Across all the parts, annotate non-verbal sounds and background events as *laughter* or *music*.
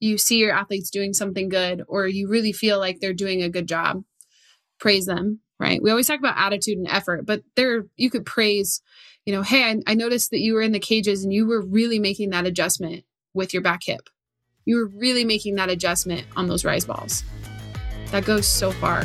you see your athletes doing something good or you really feel like they're doing a good job, praise them, right? We always talk about attitude and effort, but there you could praise, you know, hey, I, I noticed that you were in the cages and you were really making that adjustment with your back hip. You were really making that adjustment on those rise balls. That goes so far.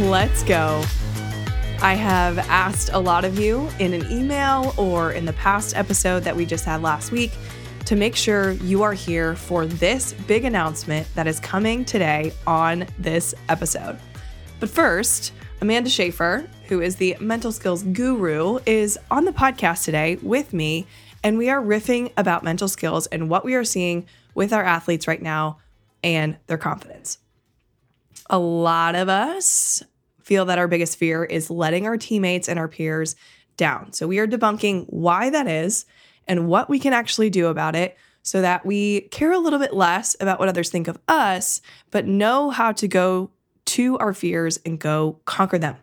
Let's go. I have asked a lot of you in an email or in the past episode that we just had last week to make sure you are here for this big announcement that is coming today on this episode. But first, Amanda Schaefer, who is the mental skills guru, is on the podcast today with me, and we are riffing about mental skills and what we are seeing with our athletes right now and their confidence a lot of us feel that our biggest fear is letting our teammates and our peers down. So we are debunking why that is and what we can actually do about it so that we care a little bit less about what others think of us, but know how to go to our fears and go conquer them.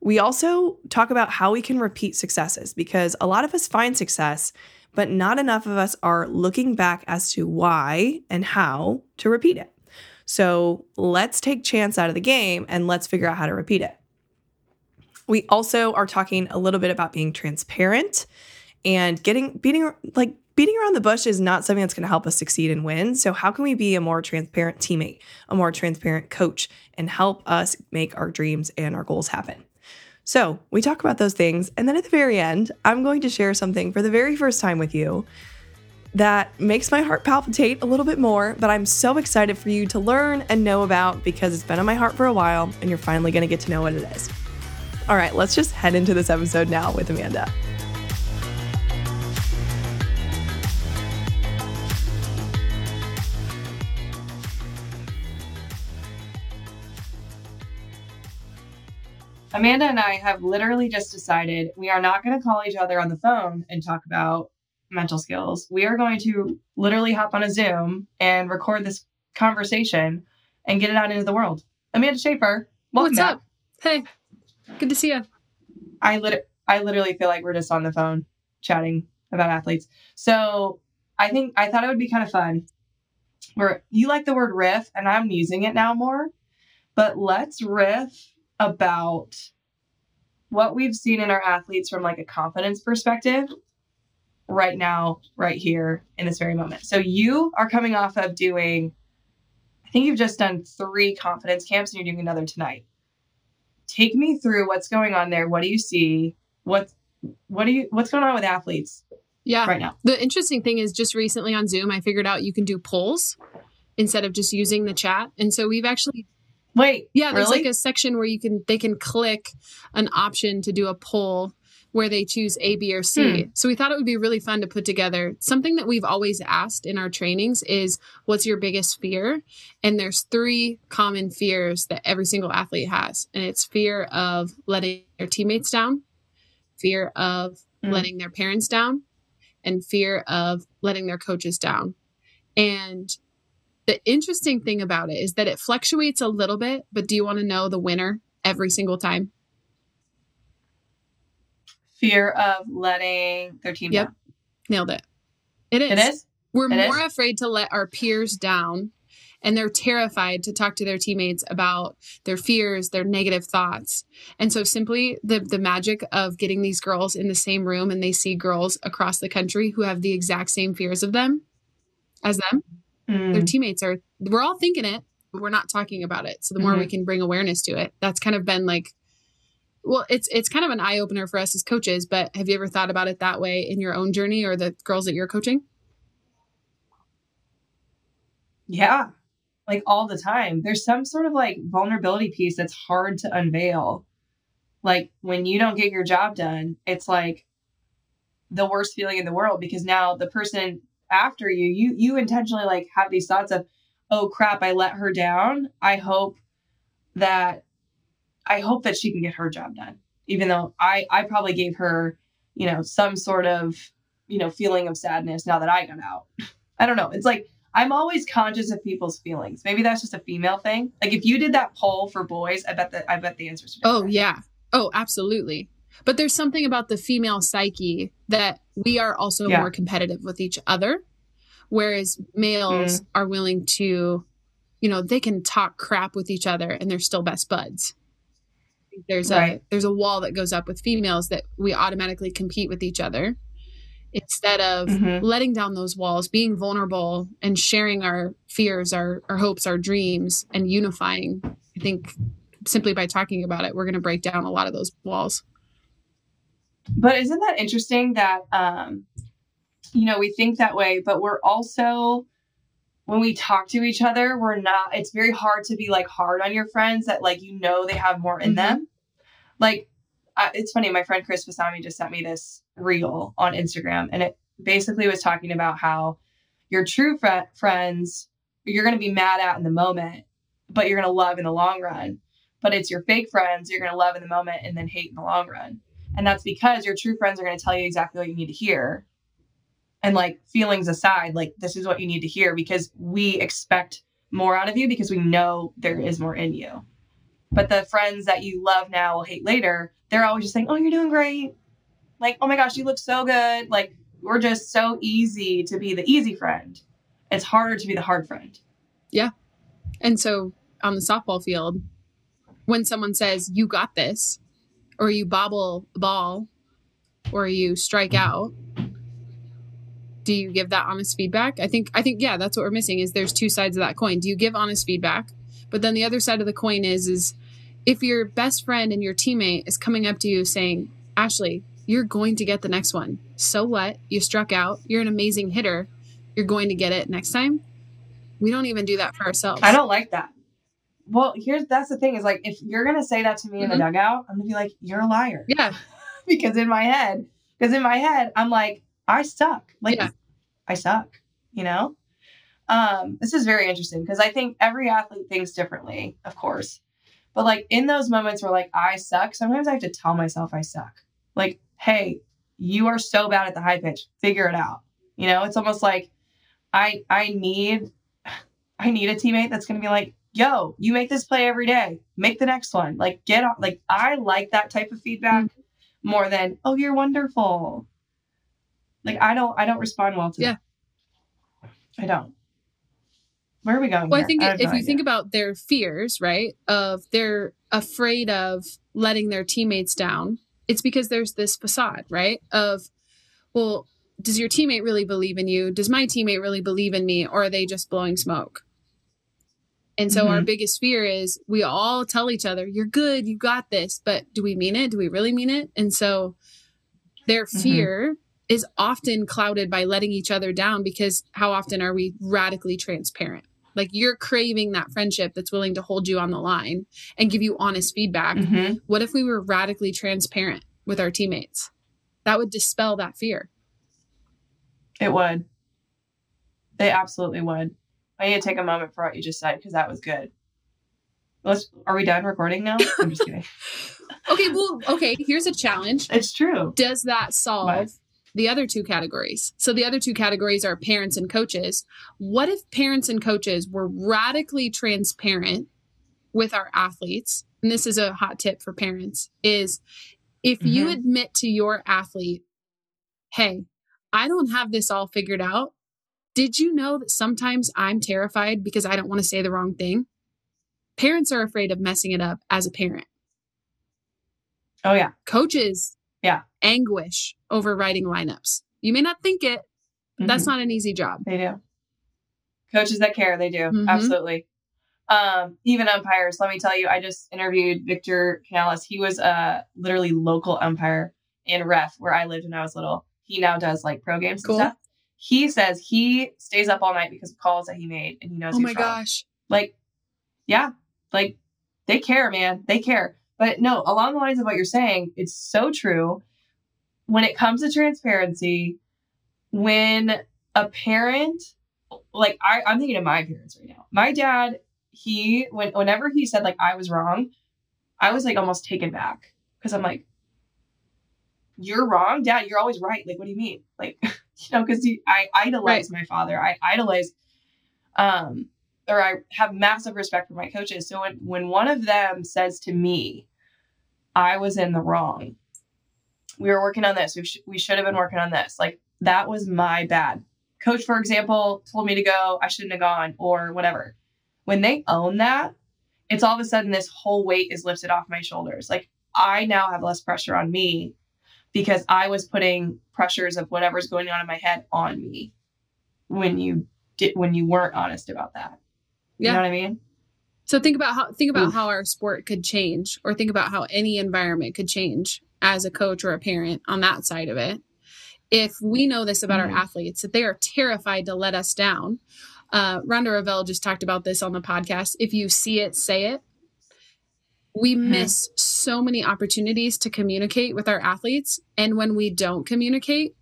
We also talk about how we can repeat successes because a lot of us find success, but not enough of us are looking back as to why and how to repeat it. So let's take chance out of the game and let's figure out how to repeat it. We also are talking a little bit about being transparent and getting beating like beating around the bush is not something that's going to help us succeed and win. So how can we be a more transparent teammate, a more transparent coach and help us make our dreams and our goals happen? So, we talk about those things and then at the very end, I'm going to share something for the very first time with you that makes my heart palpitate a little bit more, but I'm so excited for you to learn and know about because it's been on my heart for a while and you're finally going to get to know what it is. All right, let's just head into this episode now with Amanda. Amanda and I have literally just decided we are not going to call each other on the phone and talk about mental skills. We are going to literally hop on a Zoom and record this conversation and get it out into the world. Amanda Schaefer, welcome What's back. up? Hey, good to see you. I lit- I literally feel like we're just on the phone chatting about athletes. So I think I thought it would be kind of fun. Where you like the word riff, and I'm using it now more. But let's riff about what we've seen in our athletes from like a confidence perspective right now, right here in this very moment. So you are coming off of doing, I think you've just done three confidence camps and you're doing another tonight. Take me through what's going on there. What do you see? What what do you what's going on with athletes Yeah. right now? The interesting thing is just recently on Zoom, I figured out you can do polls instead of just using the chat. And so we've actually Wait, yeah, there's really? like a section where you can they can click an option to do a poll where they choose A, B, or C. Hmm. So we thought it would be really fun to put together something that we've always asked in our trainings is what's your biggest fear? And there's three common fears that every single athlete has. And it's fear of letting their teammates down, fear of Hmm. letting their parents down, and fear of letting their coaches down. And the interesting thing about it is that it fluctuates a little bit, but do you want to know the winner every single time? Fear of letting their team Yep. down. Nailed it. It is. It is? We're It more is? afraid to let our peers down and they're terrified to talk to their teammates about their fears, their negative thoughts. And so simply the the magic of getting these girls in the same room and they see girls across the country who have the exact same fears of them as them. Mm. Their teammates are we're all thinking it, but we're not talking about it. So the more mm-hmm. we can bring awareness to it, that's kind of been like well, it's it's kind of an eye opener for us as coaches, but have you ever thought about it that way in your own journey or the girls that you're coaching? Yeah, like all the time. There's some sort of like vulnerability piece that's hard to unveil. Like when you don't get your job done, it's like the worst feeling in the world because now the person after you, you you intentionally like have these thoughts of, "Oh crap, I let her down. I hope that I hope that she can get her job done." Even though I I probably gave her, you know, some sort of, you know, feeling of sadness now that I got out. *laughs* I don't know. It's like I'm always conscious of people's feelings. Maybe that's just a female thing. Like if you did that poll for boys, I bet that I bet the answers. Oh yeah. Oh, absolutely. But there's something about the female psyche that we are also yeah. more competitive with each other, whereas males mm. are willing to, you know, they can talk crap with each other and they're still best buds. There's right. a there's a wall that goes up with females that we automatically compete with each other instead of mm-hmm. letting down those walls, being vulnerable and sharing our fears, our, our hopes, our dreams, and unifying. I think simply by talking about it, we're going to break down a lot of those walls. But isn't that interesting that, um, you know, we think that way, but we're also, when we talk to each other, we're not, it's very hard to be like hard on your friends that like, you know, they have more in mm-hmm. them. Like, uh, it's funny. My friend Chris Vasami just sent me this reel on Instagram, and it basically was talking about how your true fr- friends you're going to be mad at in the moment, but you're going to love in the long run. But it's your fake friends you're going to love in the moment and then hate in the long run. And that's because your true friends are going to tell you exactly what you need to hear. And like feelings aside, like this is what you need to hear because we expect more out of you because we know there is more in you. But the friends that you love now will hate later. They're always just saying, "Oh, you're doing great like, oh my gosh, you look so good. Like, we're just so easy to be the easy friend. It's harder to be the hard friend. Yeah. And so on the softball field, when someone says, you got this, or you bobble a ball, or you strike out, do you give that honest feedback? I think, I think, yeah, that's what we're missing is there's two sides of that coin. Do you give honest feedback? But then the other side of the coin is, is if your best friend and your teammate is coming up to you saying, Ashley, you're going to get the next one. So what? You struck out. You're an amazing hitter. You're going to get it next time. We don't even do that for ourselves. I don't like that. Well, here's that's the thing is like if you're gonna say that to me mm-hmm. in the mm-hmm. dugout, I'm gonna be like, you're a liar. Yeah. *laughs* because in my head, because in my head, I'm like, I suck. Like yeah. I suck, you know? Um, this is very interesting because I think every athlete thinks differently, of course. But like in those moments where like I suck, sometimes I have to tell myself I suck. Like hey, you are so bad at the high pitch. Figure it out. You know, it's almost like I I need *sighs* I need a teammate that's going to be like, "Yo, you make this play every day. Make the next one." Like get on like I like that type of feedback mm-hmm. more than, "Oh, you're wonderful." Like I don't I don't respond well to yeah. That. I don't. Where are we going? Well, here? I think I if no you idea. think about their fears, right? Of they're afraid of letting their teammates down it's because there's this facade, right? Of, well, does your teammate really believe in you? Does my teammate really believe in me? Or are they just blowing smoke? And so mm-hmm. our biggest fear is we all tell each other, you're good, you got this, but do we mean it? Do we really mean it? And so their mm-hmm. fear mm-hmm. Is often clouded by letting each other down because how often are we radically transparent? Like you're craving that friendship that's willing to hold you on the line and give you honest feedback. Mm-hmm. What if we were radically transparent with our teammates? That would dispel that fear. It would. They absolutely would. I need to take a moment for what you just said because that was good. Let's. Are we done recording now? I'm just kidding. *laughs* okay. Well. Okay. Here's a challenge. It's true. Does that solve what? The other two categories. So the other two categories are parents and coaches. What if parents and coaches were radically transparent with our athletes? And this is a hot tip for parents is if mm-hmm. you admit to your athlete, "Hey, I don't have this all figured out, Did you know that sometimes I'm terrified because I don't want to say the wrong thing? Parents are afraid of messing it up as a parent. Oh yeah. Coaches. Anguish over writing lineups. You may not think it, but that's not an easy job. They do. Coaches that care, they do. Mhm. Absolutely. Um, even umpires, let me tell you, I just interviewed Victor Canales. He was a literally local umpire and ref where I lived when I was little. He now does like pro games Cool. and stuff. He says he stays up all night because of calls that he made and he knows Oh my gosh. Like, yeah, like they care, man. They care. But no, along the lines of what you're saying, it's so true. When it comes to transparency, when a parent, like I, I'm thinking of my parents right now. My dad, he when whenever he said like I was wrong, I was like almost taken back because I'm like, you're wrong, Dad. You're always right. Like, what do you mean? Like, *laughs* you know, because I idolize my father. I idolize, um, or I have massive respect for my coaches. So when when one of them says to me, I was in the wrong. We were working on this. We, sh- we should have been working on this. Like that was my bad. Coach, for example, told me to go. I shouldn't have gone, or whatever. When they own that, it's all of a sudden this whole weight is lifted off my shoulders. Like I now have less pressure on me because I was putting pressures of whatever's going on in my head on me when you did when you weren't honest about that. You Yeah. know what I mean? So think about how think about Oof. how our sport could change, or think about how any environment could change as a coach or a parent on that side of it. If we know this about Mhm. our athletes, that they are terrified to let us down. Uh, Rhonda Revelle just talked about this on the podcast. If you see it, say it. We Mhm. miss so many opportunities to communicate with our athletes. And when we don't communicate,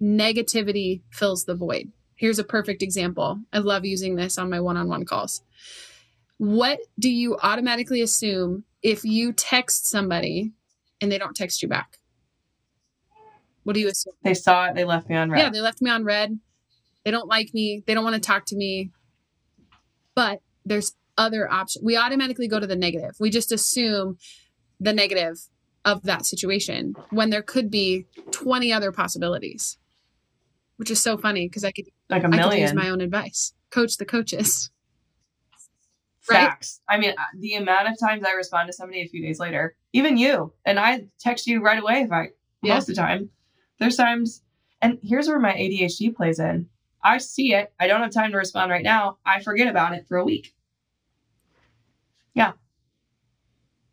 negativity fills the void. Here's a perfect example. I love using this on my one on one calls. What do you automatically assume if you text somebody and they don't text you back? What do you assume? They saw it, they left me on read. Yeah, they left me on read. They don't like me. They don't want to talk to me. But there's other options. We automatically go to the negative. We just assume the negative of that situation when there could be 20 other possibilities, which is so funny because I could, like a I could use million my own advice. Coach the coaches. Right? facts. I mean, uh, the amount of times I respond to somebody a few days later, even you, and I text you right away if I Yeah. most of the time. There's times, and here's where my ADHD plays in. I see it. I don't have time to respond right now. I forget about it for a week. Yeah.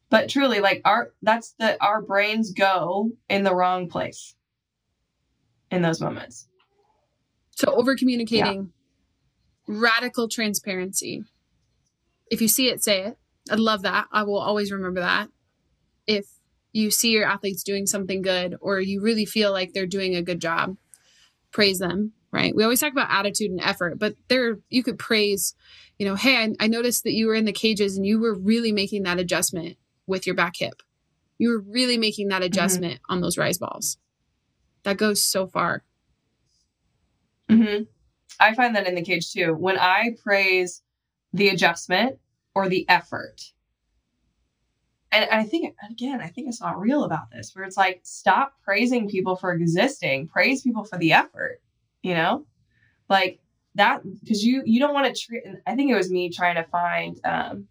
But truly, like our that's the our brains go in the wrong place in those moments. So over communicating, radical transparency. If you see it, say it. I love that. I will always remember that. If you see your athletes doing something good or you really feel like they're doing a good job, praise them, right? We always talk about attitude and effort, but there you could praise, you know, hey, I, I noticed that you were in the cages and you were really making that adjustment with your back hip. You were really making that adjustment on those rise balls. That goes so far. hmm I find that in the cage too. When I praise the adjustment or the effort, and I think again, I think it's not real about this. Where it's like, stop praising people for existing, praise people for the effort. You know, like that because you you don't want to treat. I think it was me trying to find um,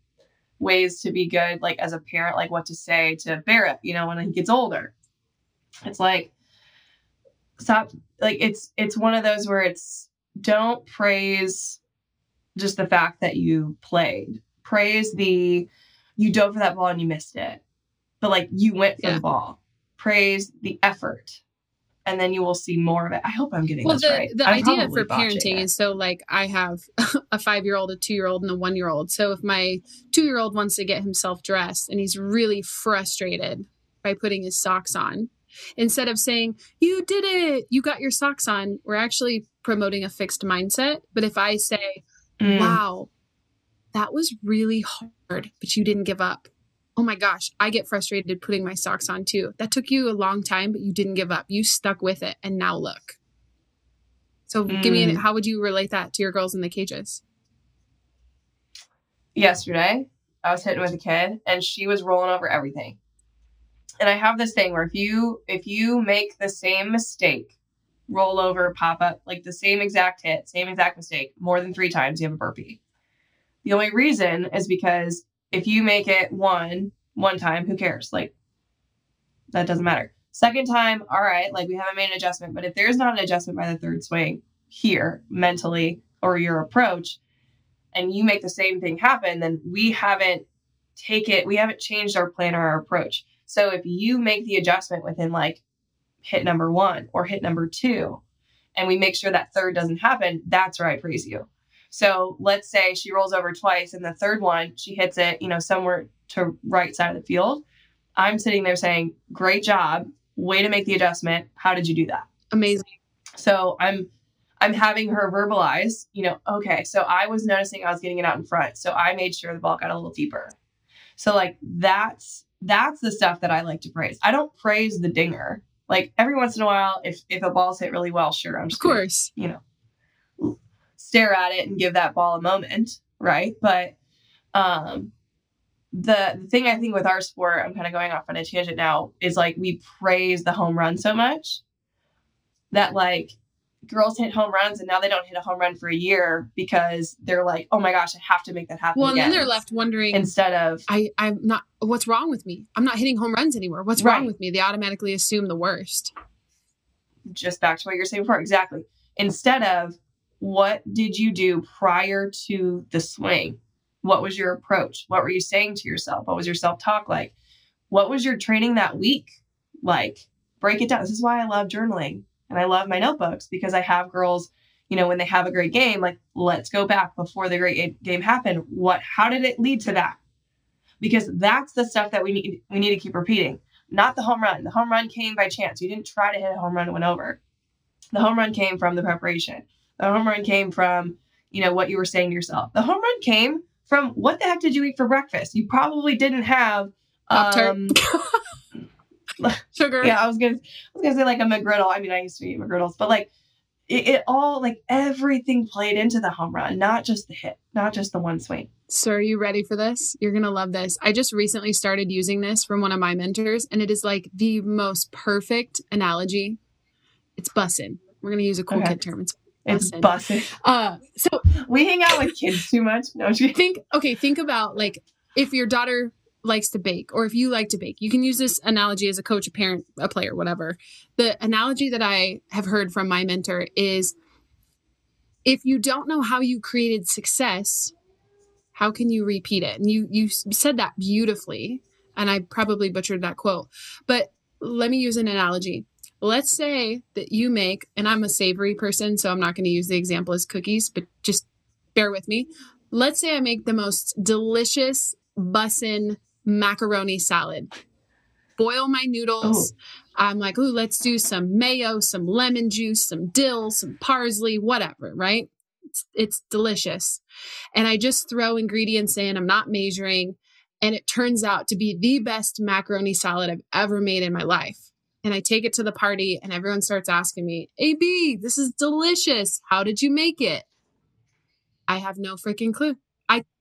ways to be good, like as a parent, like what to say to Barrett. You know, when he gets older, it's like stop. Like it's it's one of those where it's don't praise just the fact that you played. Praise the you dove for that ball and you missed it. But like you went for Yeah. the ball. Praise the effort. And then you will see more of it. I hope I'm getting well this the, right. the I'm idea for parenting it. is so like i have *laughs* a five year old a two year old and a one year old so if my two year old wants to get himself dressed and he's really frustrated by putting his socks on instead of saying you did it you got your socks on we're actually promoting a fixed mindset but if i say Mm. wow. That was really hard but you didn't give up. Oh my gosh i get frustrated putting my socks on too. That took you a long time but you didn't give up. You stuck with it and now look. So give me an, Mm. how would you relate that to your girls in the cages? Yesterday i was hitting with a kid and she was rolling over everything. And i have this thing where if you if you make the same mistake roll over, pop up, like the same exact hit, same exact mistake, more than three times, you have a burpee. The only reason is because if you make it one, one time, who cares? Like, that doesn't matter. Second time, all right, like we haven't made an adjustment. But if there's not an adjustment by the third swing here mentally or your approach, and you make the same thing happen, then we haven't take it, we haven't changed our plan or our approach. So if you make the adjustment within like hit number one or hit number two, and we make sure that third doesn't happen, that's where I praise you. So let's say she rolls over twice and the third one, she hits it, you know, somewhere to right side of the field. I'm sitting there saying, great job. Way to make the adjustment. How did you do that? Amazing. So I'm I'm having her verbalize, you know, okay, so I was noticing I was getting it out in front. So I made sure the ball got a little deeper. So like that's that's the stuff that I like to praise. I don't praise the dinger. Like every once in a while, if if a ball's hit really well, sure, I'm just of course, gonna, you know, stare at it and give that ball a moment, right? But um the, the thing I think with our sport, I'm kind of going off on a tangent now, is like we praise the home run so much that like girls hit home runs and now they don't hit a home run for a year because they're like, oh my gosh, I have to make that happen. well, and again. then they're left wondering. instead of I, I'm not. What's wrong with me? I'm not hitting home runs anymore. What's Right. wrong with me? They automatically assume the worst. just back to what you're saying before, exactly. Instead of what did you do prior to the swing? What was your approach? What were you saying to yourself? What was your self talk like? What was your training that week like? Break it down. This is why I love journaling and I love my notebooks because I have girls, you know, when they have a great game, like let's go back before the great game happened. What? How did it lead to that? Because that's the stuff that we need. We need to keep repeating. Not the home run. The home run came by chance. You didn't try to hit a home run and went over. The home run came from the preparation. The home run came from, you know, what you were saying to yourself. The home run came from what the heck did you eat for breakfast? You probably didn't have um, *laughs* *laughs* Sugar. yeah, I was gonna I was gonna say like a McGriddle. I mean, I used to eat McGriddles, but like it, it all like everything played into the home run, not just the hit, not just the one swing. So are you ready for this? You're going to love this. I just recently started using this from one of my mentors, and it is like the most perfect analogy. It's bussin'. We're going to use a cool Okay. kid term. It's It's Bussin'. uh so We hang out with kids too much. No, think okay, think about like if your daughter likes to bake or if you like to bake. You can use this analogy as a coach, a parent, a player, whatever. The analogy that I have heard from my mentor is if you don't know how you created success, how can you repeat it? And you you said that beautifully, and I probably butchered that quote. But let me use an analogy. Let's say that you make, and I'm a savory person, so I'm not going to use the example as cookies, but just bear with me. Let's say I make the most delicious bussin macaroni salad. Boil my noodles. Oh. I'm like, ooh, let's do some mayo, some lemon juice, some dill, some parsley, whatever, right? It's, it's delicious. And I just throw ingredients in, I'm not measuring. And it turns out to be the best macaroni salad I've ever made in my life. And I take it to the party, and everyone starts asking me, AB, this is delicious. How did you make it? I have no freaking clue.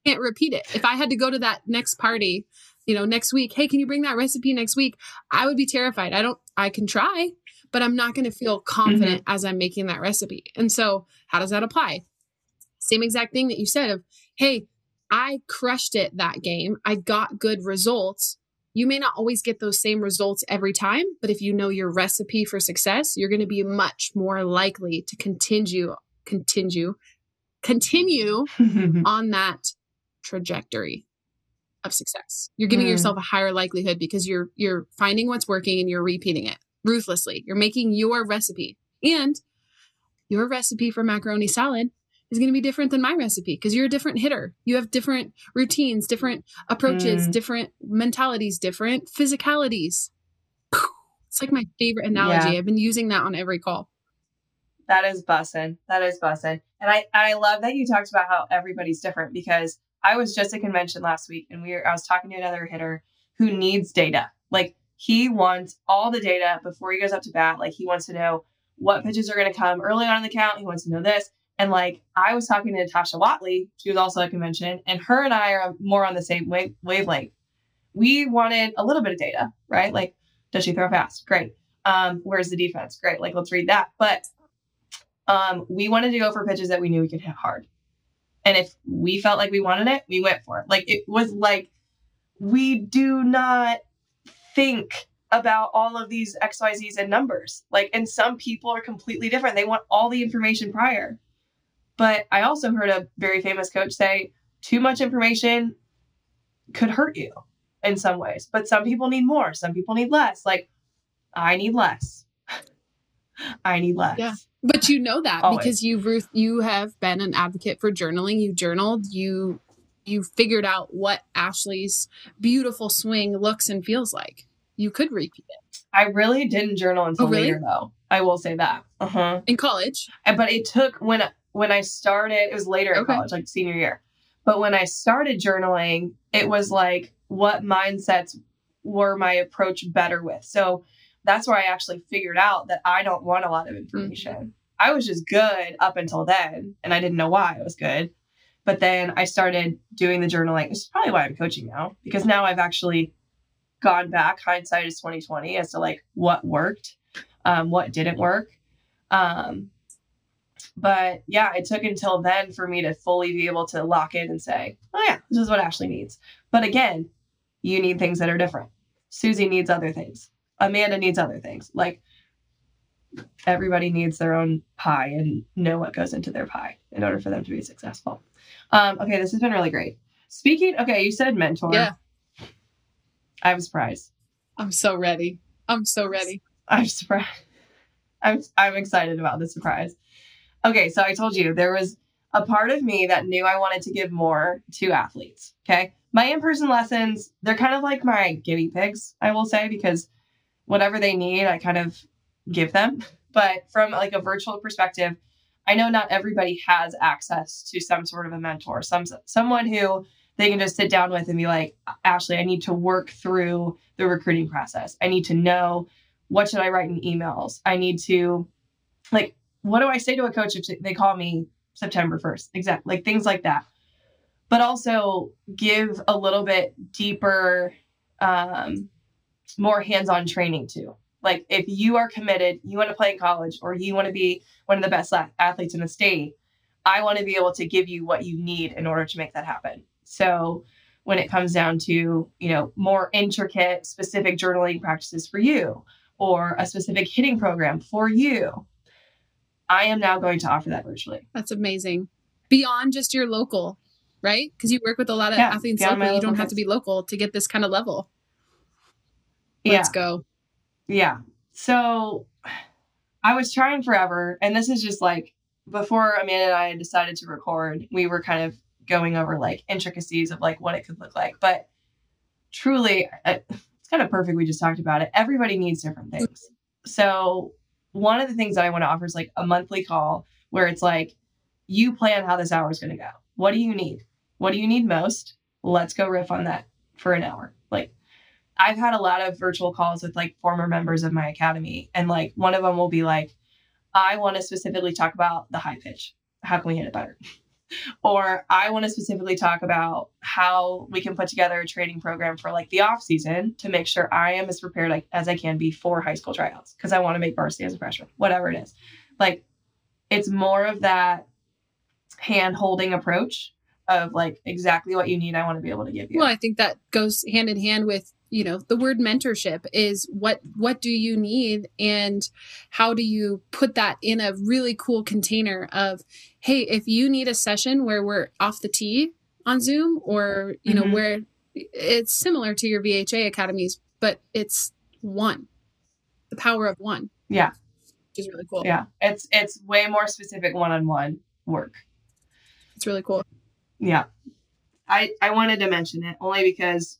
Can't repeat it. If I had to go to that next party, you know, next week, hey, can you bring that recipe next week? I would be terrified. I don't, I can try, but I'm not going to feel confident mm-hmm. as I'm making that recipe. And so, how does that apply? Same exact thing that you said of, hey, I crushed it that game. I got good results. You may not always get those same results every time, but if you know your recipe for success, you're going to be much more likely to continue, continue, continue *laughs* on that trajectory of success. You're giving Mm. yourself a higher likelihood because you're you're finding what's working and you're repeating it ruthlessly. You're making your recipe. And your recipe for macaroni salad is going to be different than my recipe because you're a different hitter. You have different routines, different approaches, Mm. different mentalities, different physicalities. It's like my favorite analogy. Yeah. I've been using that on every call. That is bussin'. That is bussin'. And I I love that you talked about how everybody's different because I was just at convention last week and we were I was talking to another hitter who needs data. Like he wants all the data before he goes up to bat. Like he wants to know what pitches are going to come early on in the count. He wants to know this. And like I was talking to Natasha Watley, she was also at convention, and her and I are more on the same wave, wavelength. We wanted a little bit of data, right? Like, does she throw fast? Great. Um, where's the defense? Great. Like, let's read that. But Um, we wanted to go for pitches that we knew we could hit hard. And if we felt like we wanted it, we went for it. Like it was like we do not think about all of these XYZs and numbers. Like, and some people are completely different. They want all the information prior. But I also heard a very famous coach say too much information could hurt you in some ways. But some people need more, some people need less. Like, I need less. *laughs* I need less. Yeah. But you know that Always. because you've Ruth, you have been an advocate for journaling. You journaled. You you figured out what Ashley's beautiful swing looks and feels like. You could repeat it I really didn't journal until Oh, really? later, though. I will say that. Uh huh. in college. But it took when when I started. It was later in Okay. college, like senior year. But when I started journaling, it was like what mindsets were my approach better with. So that's where I actually figured out that I don't want a lot of information. I was just good up until then, and I didn't know why I was good. But then I started doing the journaling. Is probably why I'm coaching now, because now I've actually gone back. Hindsight is 2020 as to like what worked, um, what didn't work. Um, but yeah, it took until then for me to fully be able to lock in and say, oh, yeah, this is what Ashley needs. But again, you need things that are different. Susie needs other things. Amanda needs other things. Like everybody needs their own pie and know what goes into their pie in order for them to be successful. Um, okay, this has been really great. Speaking, okay, you said mentor. Yeah. I was surprised. I'm so ready. I'm so ready. *laughs* I'm surprised. I'm I'm excited about the surprise. Okay, so I told you there was a part of me that knew I wanted to give more to athletes. Okay. My in-person lessons, they're kind of like my guinea pigs, I will say, because whatever they need, I kind of give them. But from like a virtual perspective, I know not everybody has access to some sort of a mentor, some someone who they can just sit down with and be like, Ashley, I need to work through the recruiting process. I need to know what should I write in emails. I need to like, what do I say to a coach if they call me September 1st? Exactly. Like things like that. But also give a little bit deeper, um, more hands-on training too. Like if you are committed, you want to play in college or you want to be one of the best athletes in the state, I want to be able to give you what you need in order to make that happen. So when it comes down to, you know, more intricate specific journaling practices for you or a specific hitting program for you, I am now going to offer that virtually. That's amazing. Beyond just your local, right? Because you work with a lot of Yeah, athletes locally. You don't have to be local to get this kind of level. Yeah. Let's go. Yeah. So I was trying forever. And this is just like before Amanda and I decided to record, we were kind of going over like intricacies of like what it could look like. But truly, it's kind of perfect. We just talked about it. Everybody needs different things. So one of the things that I want to offer is like a monthly call where it's like, you plan how this hour is going to go. What do you need? What do you need most? Let's go riff on that for an hour. Like, I've had a lot of virtual calls with like former members of my academy, and like one of them will be like, I want to specifically talk about the high pitch. How can we hit it better? *laughs* or I want to specifically talk about how we can put together a training program for like the off season to make sure I am as prepared as I can be for high school tryouts because I want to make varsity as a freshman, whatever it is. Like, it's more of that hand holding approach of like exactly what you need. I want to be able to give you. Well, I think that goes hand in hand with you know the word mentorship is what what do you need and how do you put that in a really cool container of hey if you need a session where we're off the tee on zoom or you know Mhm. where it's similar to your vha academies but it's one the power of one Yeah. which is really cool Yeah, it's it's way more specific one-on-one work. it's really cool Yeah. I I wanted to mention it only because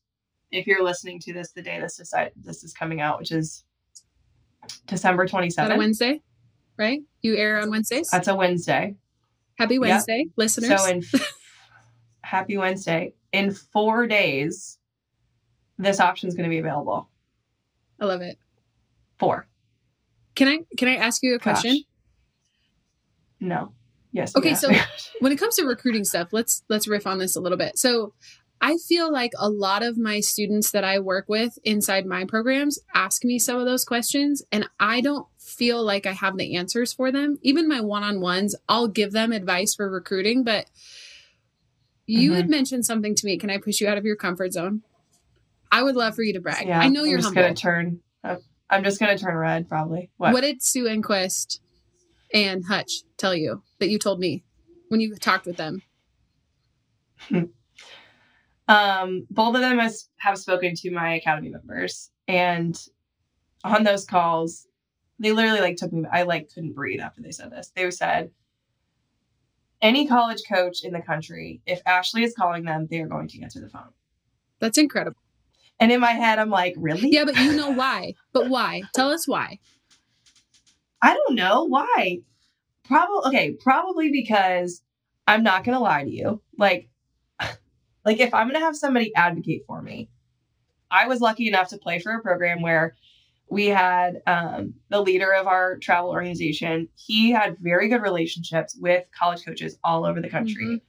if you're listening to this the day this decide this is coming out, which is December Is that a 27th. wednesday right you air on wednesdays That's a Wednesday. happy Yep. wednesday listeners So in happy Wednesday. In 4 days this option is going to be available. i love it 4. can i can i ask you a question No. Yes. Okay, so- *laughs* when it comes to recruiting stuff let's let's riff on this a little bit so I feel like a lot of my students that I work with inside my programs ask me some of those questions, and I don't feel like I have the answers for them. Even my one on ones, I'll give them advice for recruiting, but you Mhm. had mentioned something to me. Can I push you out of your comfort zone? I would love for you to brag. Yeah, I know I'm you're just humble. gonna turn. I'm just gonna turn red, probably. What? What did Sue Enquist and Hutch tell you that you told me when you talked with them? *laughs* Um, both of them has, have spoken to my academy members, and on those calls, they literally like took me. I like couldn't breathe after they said this. They said, "Any college coach in the country, if Ashley is calling them, they are going to answer the phone." That's incredible. And in my head, I'm like, "Really? Yeah, but you know why. But why? Tell us why. I don't know why. Probably okay, probably because I'm not gonna lie to you. Like, like if I'm gonna have somebody advocate for me, I was lucky enough to play for a program where we had um, the leader of our travel organization. He had very good relationships with college coaches all over the country. Mhm.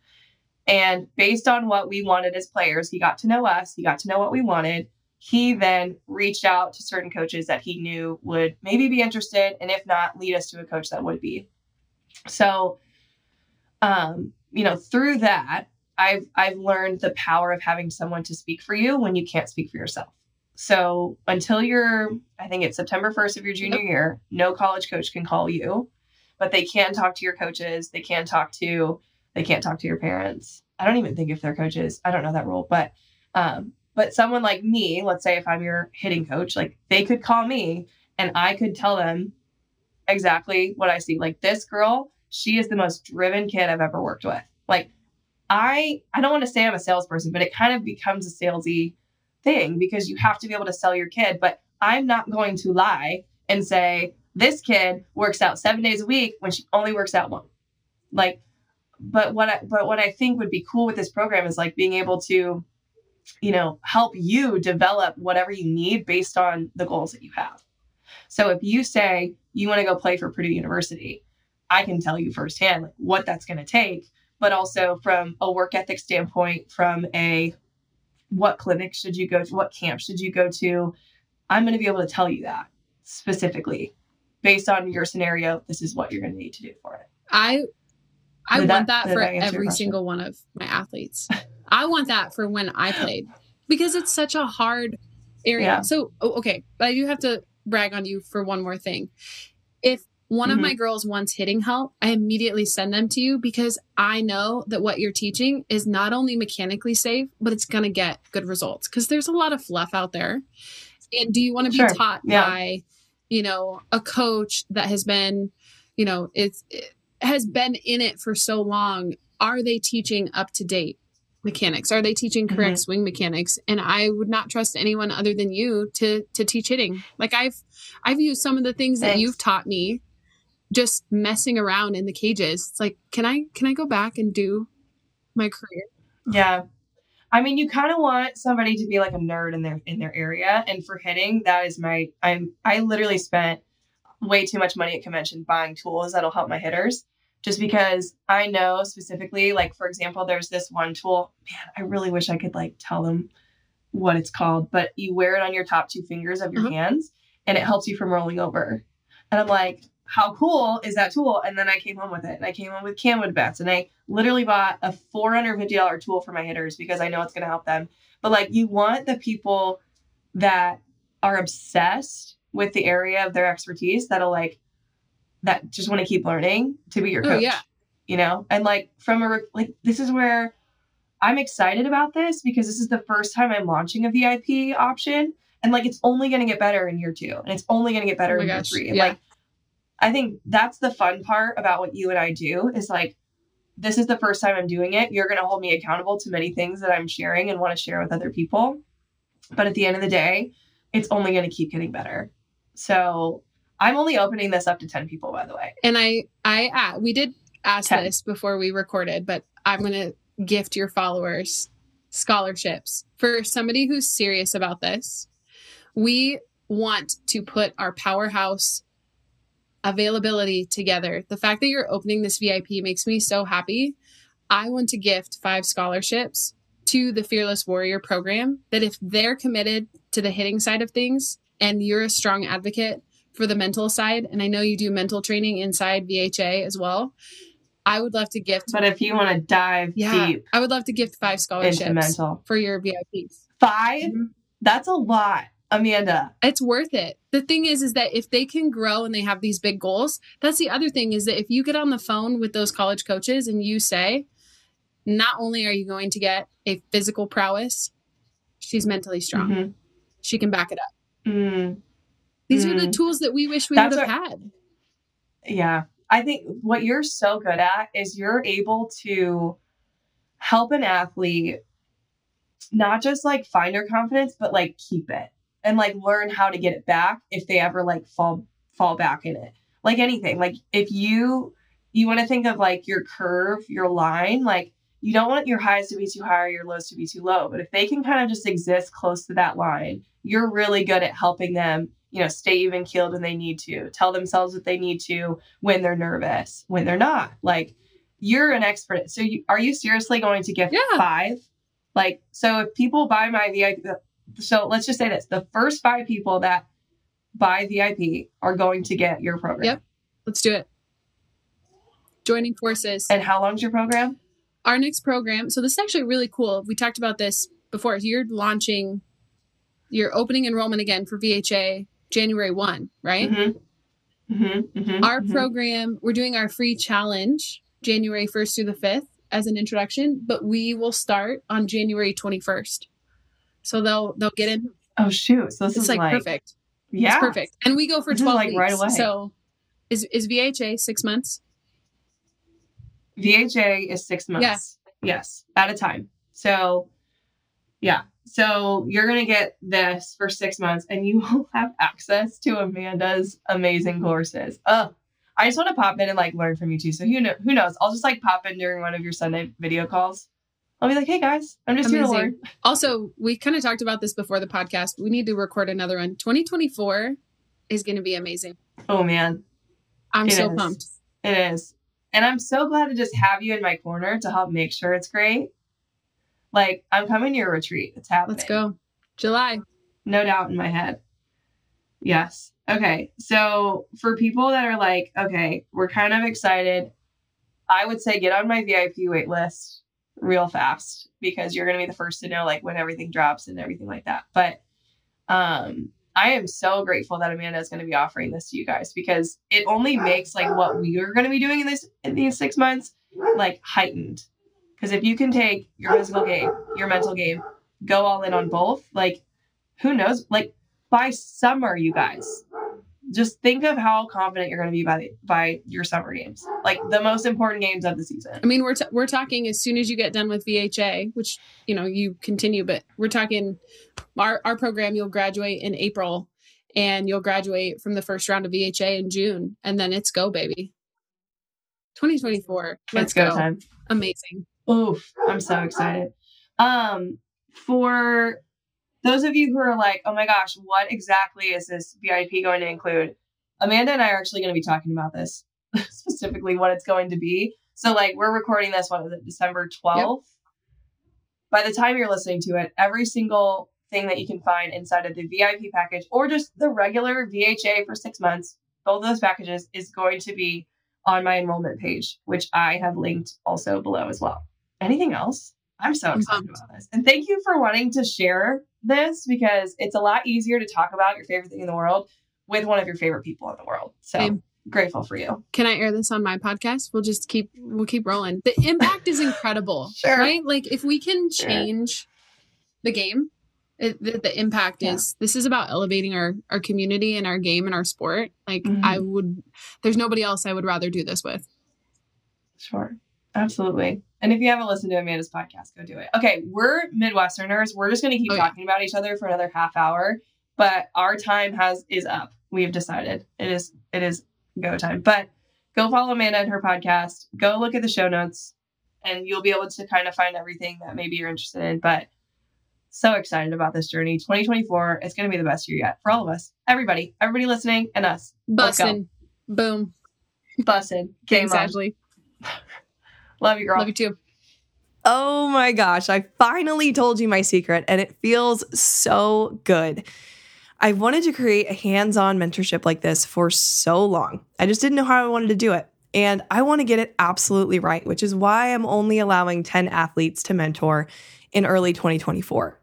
And based on what we wanted as players, he got to know us, he got to know what we wanted. He then reached out to certain coaches that he knew would maybe be interested, and if not, lead us to a coach that would be. So, um, you know, through that, I've I've learned the power of having someone to speak for you when you can't speak for yourself. So until you're, I think it's September 1st of your junior Yep. year, no college coach can call you, but they can talk to your coaches. They can talk to, they can't talk to your parents. I don't even think if they're coaches. I don't know that rule, but, um, but someone like me, let's say if I'm your hitting coach, like they could call me and I could tell them exactly what I see. Like this girl, she is the most driven kid I've ever worked with. Like I, I don't want to say I'm a salesperson, but it kind of becomes a salesy thing because you have to be able to sell your kid. But I'm not going to lie and say this kid works out seven days a week when she only works out one. Like, but what I but what I think would be cool with this program is like being able to, you know, help you develop whatever you need based on the goals that you have. So if you say you want to go play for Purdue University, I can tell you firsthand like what that's going to take, but also from a work ethic standpoint, from a what clinic should you go to, what camp should you go to, I'm going to be able to tell you that specifically based on your scenario. This is what you're going to need to do for it. I I Did want that- that, for I answer your every single one of my athletes. I want that for when I played because it's such a hard area. Yeah. So, oh, okay, I do have to brag on you for one more thing. If one of Mhm. my girls wants hitting help, I immediately send them to you because I know that what you're teaching is not only mechanically safe, but it's going to get good results because there's a lot of fluff out there. And do you want to be taught Yeah. by, you know, a coach that has been, you know, it's it has been in it for so long? Are they teaching up to date mechanics? Are they teaching correct Mm-hmm. swing mechanics? And I would not trust anyone other than you to to teach hitting. Like I've I've used some of the things that you've taught me just messing around in the cages. It's like, can I can I go back and do my career? Yeah. I mean, you kind of want somebody to be like a nerd in their in their area, and for hitting, that is my. I'm. I literally spent way too much money at convention buying tools that'll help my hitters, just because I know specifically. Like for example, there's this one tool. Man, I really wish I could like tell them what it's called, but you wear it on your top two fingers of your Uh-huh. hands, and it helps you from rolling over. And I'm like, how cool is that tool? And then I came home with it, and I came home with Camwood bats, and I literally bought a $450 tool for my hitters because I know it's going to help them. But like, you want the people that are obsessed with the area of their expertise that'll like, that just want to keep learning to be your Oh, coach. yeah. You know, and like, from a, like, this is where I'm excited about this because this is the first time I'm launching a VIP option. And like, it's only going to get better in year two, and it's only going to get better Oh in year gosh, three. And yeah. like, I think that's the fun part about what you and I do is like, this is the first time I'm doing it. You're going to hold me accountable to many things that I'm sharing and want to share with other people. But at the end of the day, it's only going to keep getting better. So I'm only opening this up to 10 people, by the way. And I I uh, we did ask Okay. this before we recorded, but I'm going to gift your followers scholarships for somebody who's serious about this. We want to put our powerhouse availability together. The fact that you're opening this VIP makes me so happy. I want to gift five scholarships to the Fearless Warrior program that if they're committed to the hitting side of things and you're a strong advocate for the mental side, and I know you do mental training inside VHA as well, I would love to gift. But if you want to dive yeah, deep I would love to gift five scholarships for your VIPs. 5 Mhm. that's a lot, Amanda. It's worth it. The thing is, is that if they can grow and they have these big goals, that's the other thing is that if you get on the phone with those college coaches and you say, not only are you going to get a physical prowess, she's mentally strong. Mhm. She can back it up. Mm, These are the Mm. tools that we wish we That's would have had. yeah. I think what you're so good at is you're able to help an athlete not just like find their confidence, but like keep it and like learn how to get it back if they ever like fall fall back in it. Like anything. Like if you you want to think of like your curve, your line, like you don't want your highs to be too high or your lows to be too low. But if they can kind of just exist close to that line, you're really good at helping them, you know, stay even keeled when they need to, tell themselves what they need to when they're nervous, when they're not. Like you're an expert. So you, are you seriously going to give Yeah. five? Like, so if people buy my VIP, so let's just say this the first five people that buy VIP are going to get your program. Yep. Let's do it. Joining forces. And how long's your program? Our next program. So this is actually really cool. We talked about this before. You're launching your opening enrollment again for VHA January 1, right? Mm-hmm. Mm-hmm. Mm-hmm. our Mhm. program we're doing our free challenge january 1st through the 5th as an introduction but we will start on january 21st so they'll they'll get in Oh shoot! So this it's is like, like, perfect Yeah, it's perfect and we go for This is 12 like weeks right away. so is is vha six months VHA is six months. Yes, at a time. So, yeah. So you're gonna get this for six months, and you *laughs* will have access to Amanda's amazing courses. Oh, I just want to pop in and like learn from you too. So who know who knows? I'll just like pop in during one of your Sunday video calls. I'll be like, hey guys, I'm just here to Amazing. learn. also we kind of talked about this before the podcast we need to record another one 2024 is going to be amazing Oh man, i'm It so is. pumped it is, and I'm so glad to just have you in my corner to help make sure it's great. Like I'm coming to your retreat. It's happening. let's go july no doubt in my head. Yes. Okay. So for people that are like, okay, we're kind of excited, I would say get on my VIP wait list real fast because you're going to be the first to know like when everything drops and everything like that. But um I am so grateful that Amanda is going to be offering this to you guys because it only makes like what we are going to be doing in this in these 6 months like heightened. Because if you can take your physical game, your mental game, go all in on both, like who knows? Like by summer, you guys, just think of how confident you're going to be by the, by your summer games, like the most important games of the season. I mean, we're t- we're talking as soon as you get done with VHA, which you know you continue, but we're talking our our program. You'll graduate in April, and you'll graduate from the first round of VHA in June, and then it's go, baby. 2024. Let's go go. time. Amazing. Oof, I'm so excited. Um, for those of you who are like, oh my gosh, what exactly is this VIP going to include? Amanda and I are actually going to be talking about this *laughs* specifically, what it's going to be. So, like, we're recording this, what is it, December 12th? By the time you're listening to it, every single thing that you can find inside of the VIP package or just the regular VHA for six months, both of those packages is going to be on my enrollment page, which I have linked also below as well. Anything else? I'm so excited about this. And thank you for wanting to share this because it's a lot easier to talk about your favorite thing in the world with one of your favorite people in the world. So Same. grateful for you. Can I air this on my podcast? We'll just keep we'll keep rolling. The impact is incredible, *laughs* Sure. right? Like if we can Sure. change the game, it, the, the impact Yeah. is this is about elevating our our community and our game and our sport. Like Mhm. I would, there's nobody else I would rather do this with. Sure. Absolutely. And if you haven't listened to Amanda's podcast, go do it. Okay, we're Midwesterners. We're just going to keep Oh, yeah. talking about each other for another half hour, but our time has is up. We have decided it is it is go time. But go follow Amanda and her podcast. Go look at the show notes, and you'll be able to kind of find everything that maybe you're interested in. But so excited about this journey. 2024 is going to be the best year yet for all of us. Everybody, everybody listening, and us. Bussin', boom. Busted. Game Thanks, on. Ashley. *laughs* Love you, girl. Love you too. Oh my gosh, I finally told you my secret, and it feels so good. I wanted to create a hands on mentorship like this for so long. I just didn't know how I wanted to do it. And I want to get it absolutely right, which is why I'm only allowing 10 athletes to mentor in early 2024.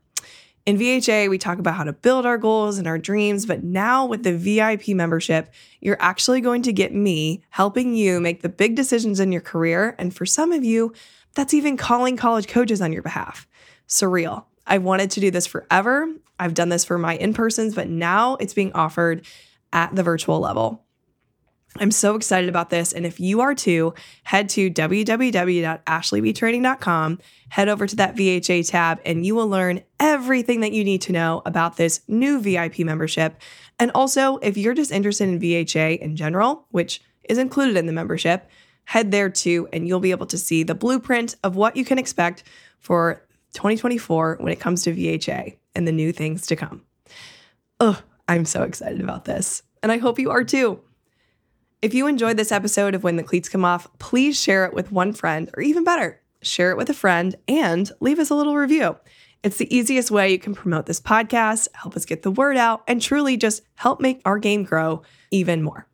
In VHA, we talk about how to build our goals and our dreams, but now with the VIP membership, you're actually going to get me helping you make the big decisions in your career. And for some of you, that's even calling college coaches on your behalf. Surreal. I've wanted to do this forever. I've done this for my in persons, but now it's being offered at the virtual level. I'm so excited about this. And if you are too, head to www.ashleybtraining.com, head over to that VHA tab, and you will learn everything that you need to know about this new VIP membership. And also, if you're just interested in VHA in general, which is included in the membership, head there too, and you'll be able to see the blueprint of what you can expect for 2024 when it comes to VHA and the new things to come. Oh, I'm so excited about this. And I hope you are too. If you enjoyed this episode of When the Cleats Come Off, please share it with one friend, or even better, share it with a friend and leave us a little review. It's the easiest way you can promote this podcast, help us get the word out, and truly just help make our game grow even more.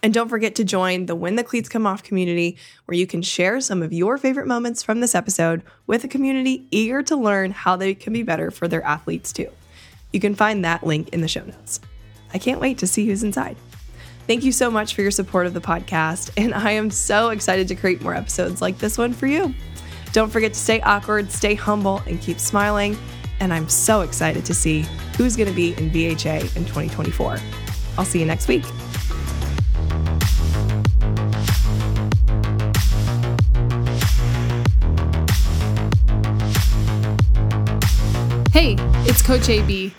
And don't forget to join the When the Cleats Come Off community, where you can share some of your favorite moments from this episode with a community eager to learn how they can be better for their athletes too. You can find that link in the show notes. I can't wait to see who's inside. Thank you so much for your support of the podcast, and I am so excited to create more episodes like this one for you. Don't forget to stay awkward, stay humble, and keep smiling. And I'm so excited to see who's going to be in VHA in 2024. I'll see you next week. Hey, it's Coach AB.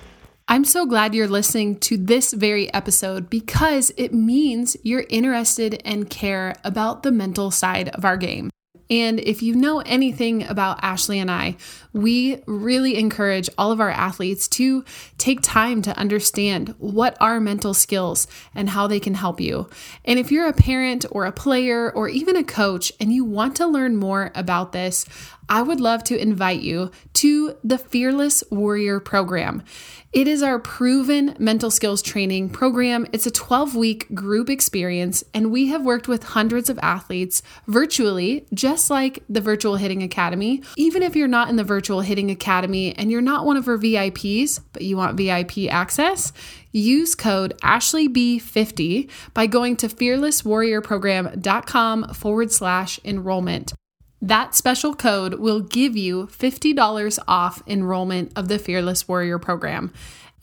I'm so glad you're listening to this very episode because it means you're interested and care about the mental side of our game. And if you know anything about Ashley and I, we really encourage all of our athletes to take time to understand what are mental skills and how they can help you. And if you're a parent or a player or even a coach and you want to learn more about this, I would love to invite you to the Fearless Warrior program. It is our proven mental skills training program. It's a 12 week group experience, and we have worked with hundreds of athletes virtually, just like the Virtual Hitting Academy. Even if you're not in the Virtual Hitting Academy and you're not one of our VIPs, but you want VIP access, use code AshleyB50 by going to fearlesswarriorprogram.com forward slash enrollment. That special code will give you $50 off enrollment of the Fearless Warrior program.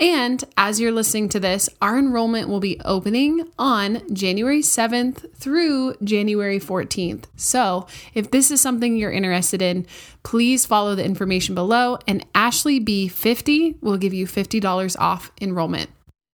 And as you're listening to this, our enrollment will be opening on January 7th through January 14th. So, if this is something you're interested in, please follow the information below, and Ashley B50 will give you $50 off enrollment.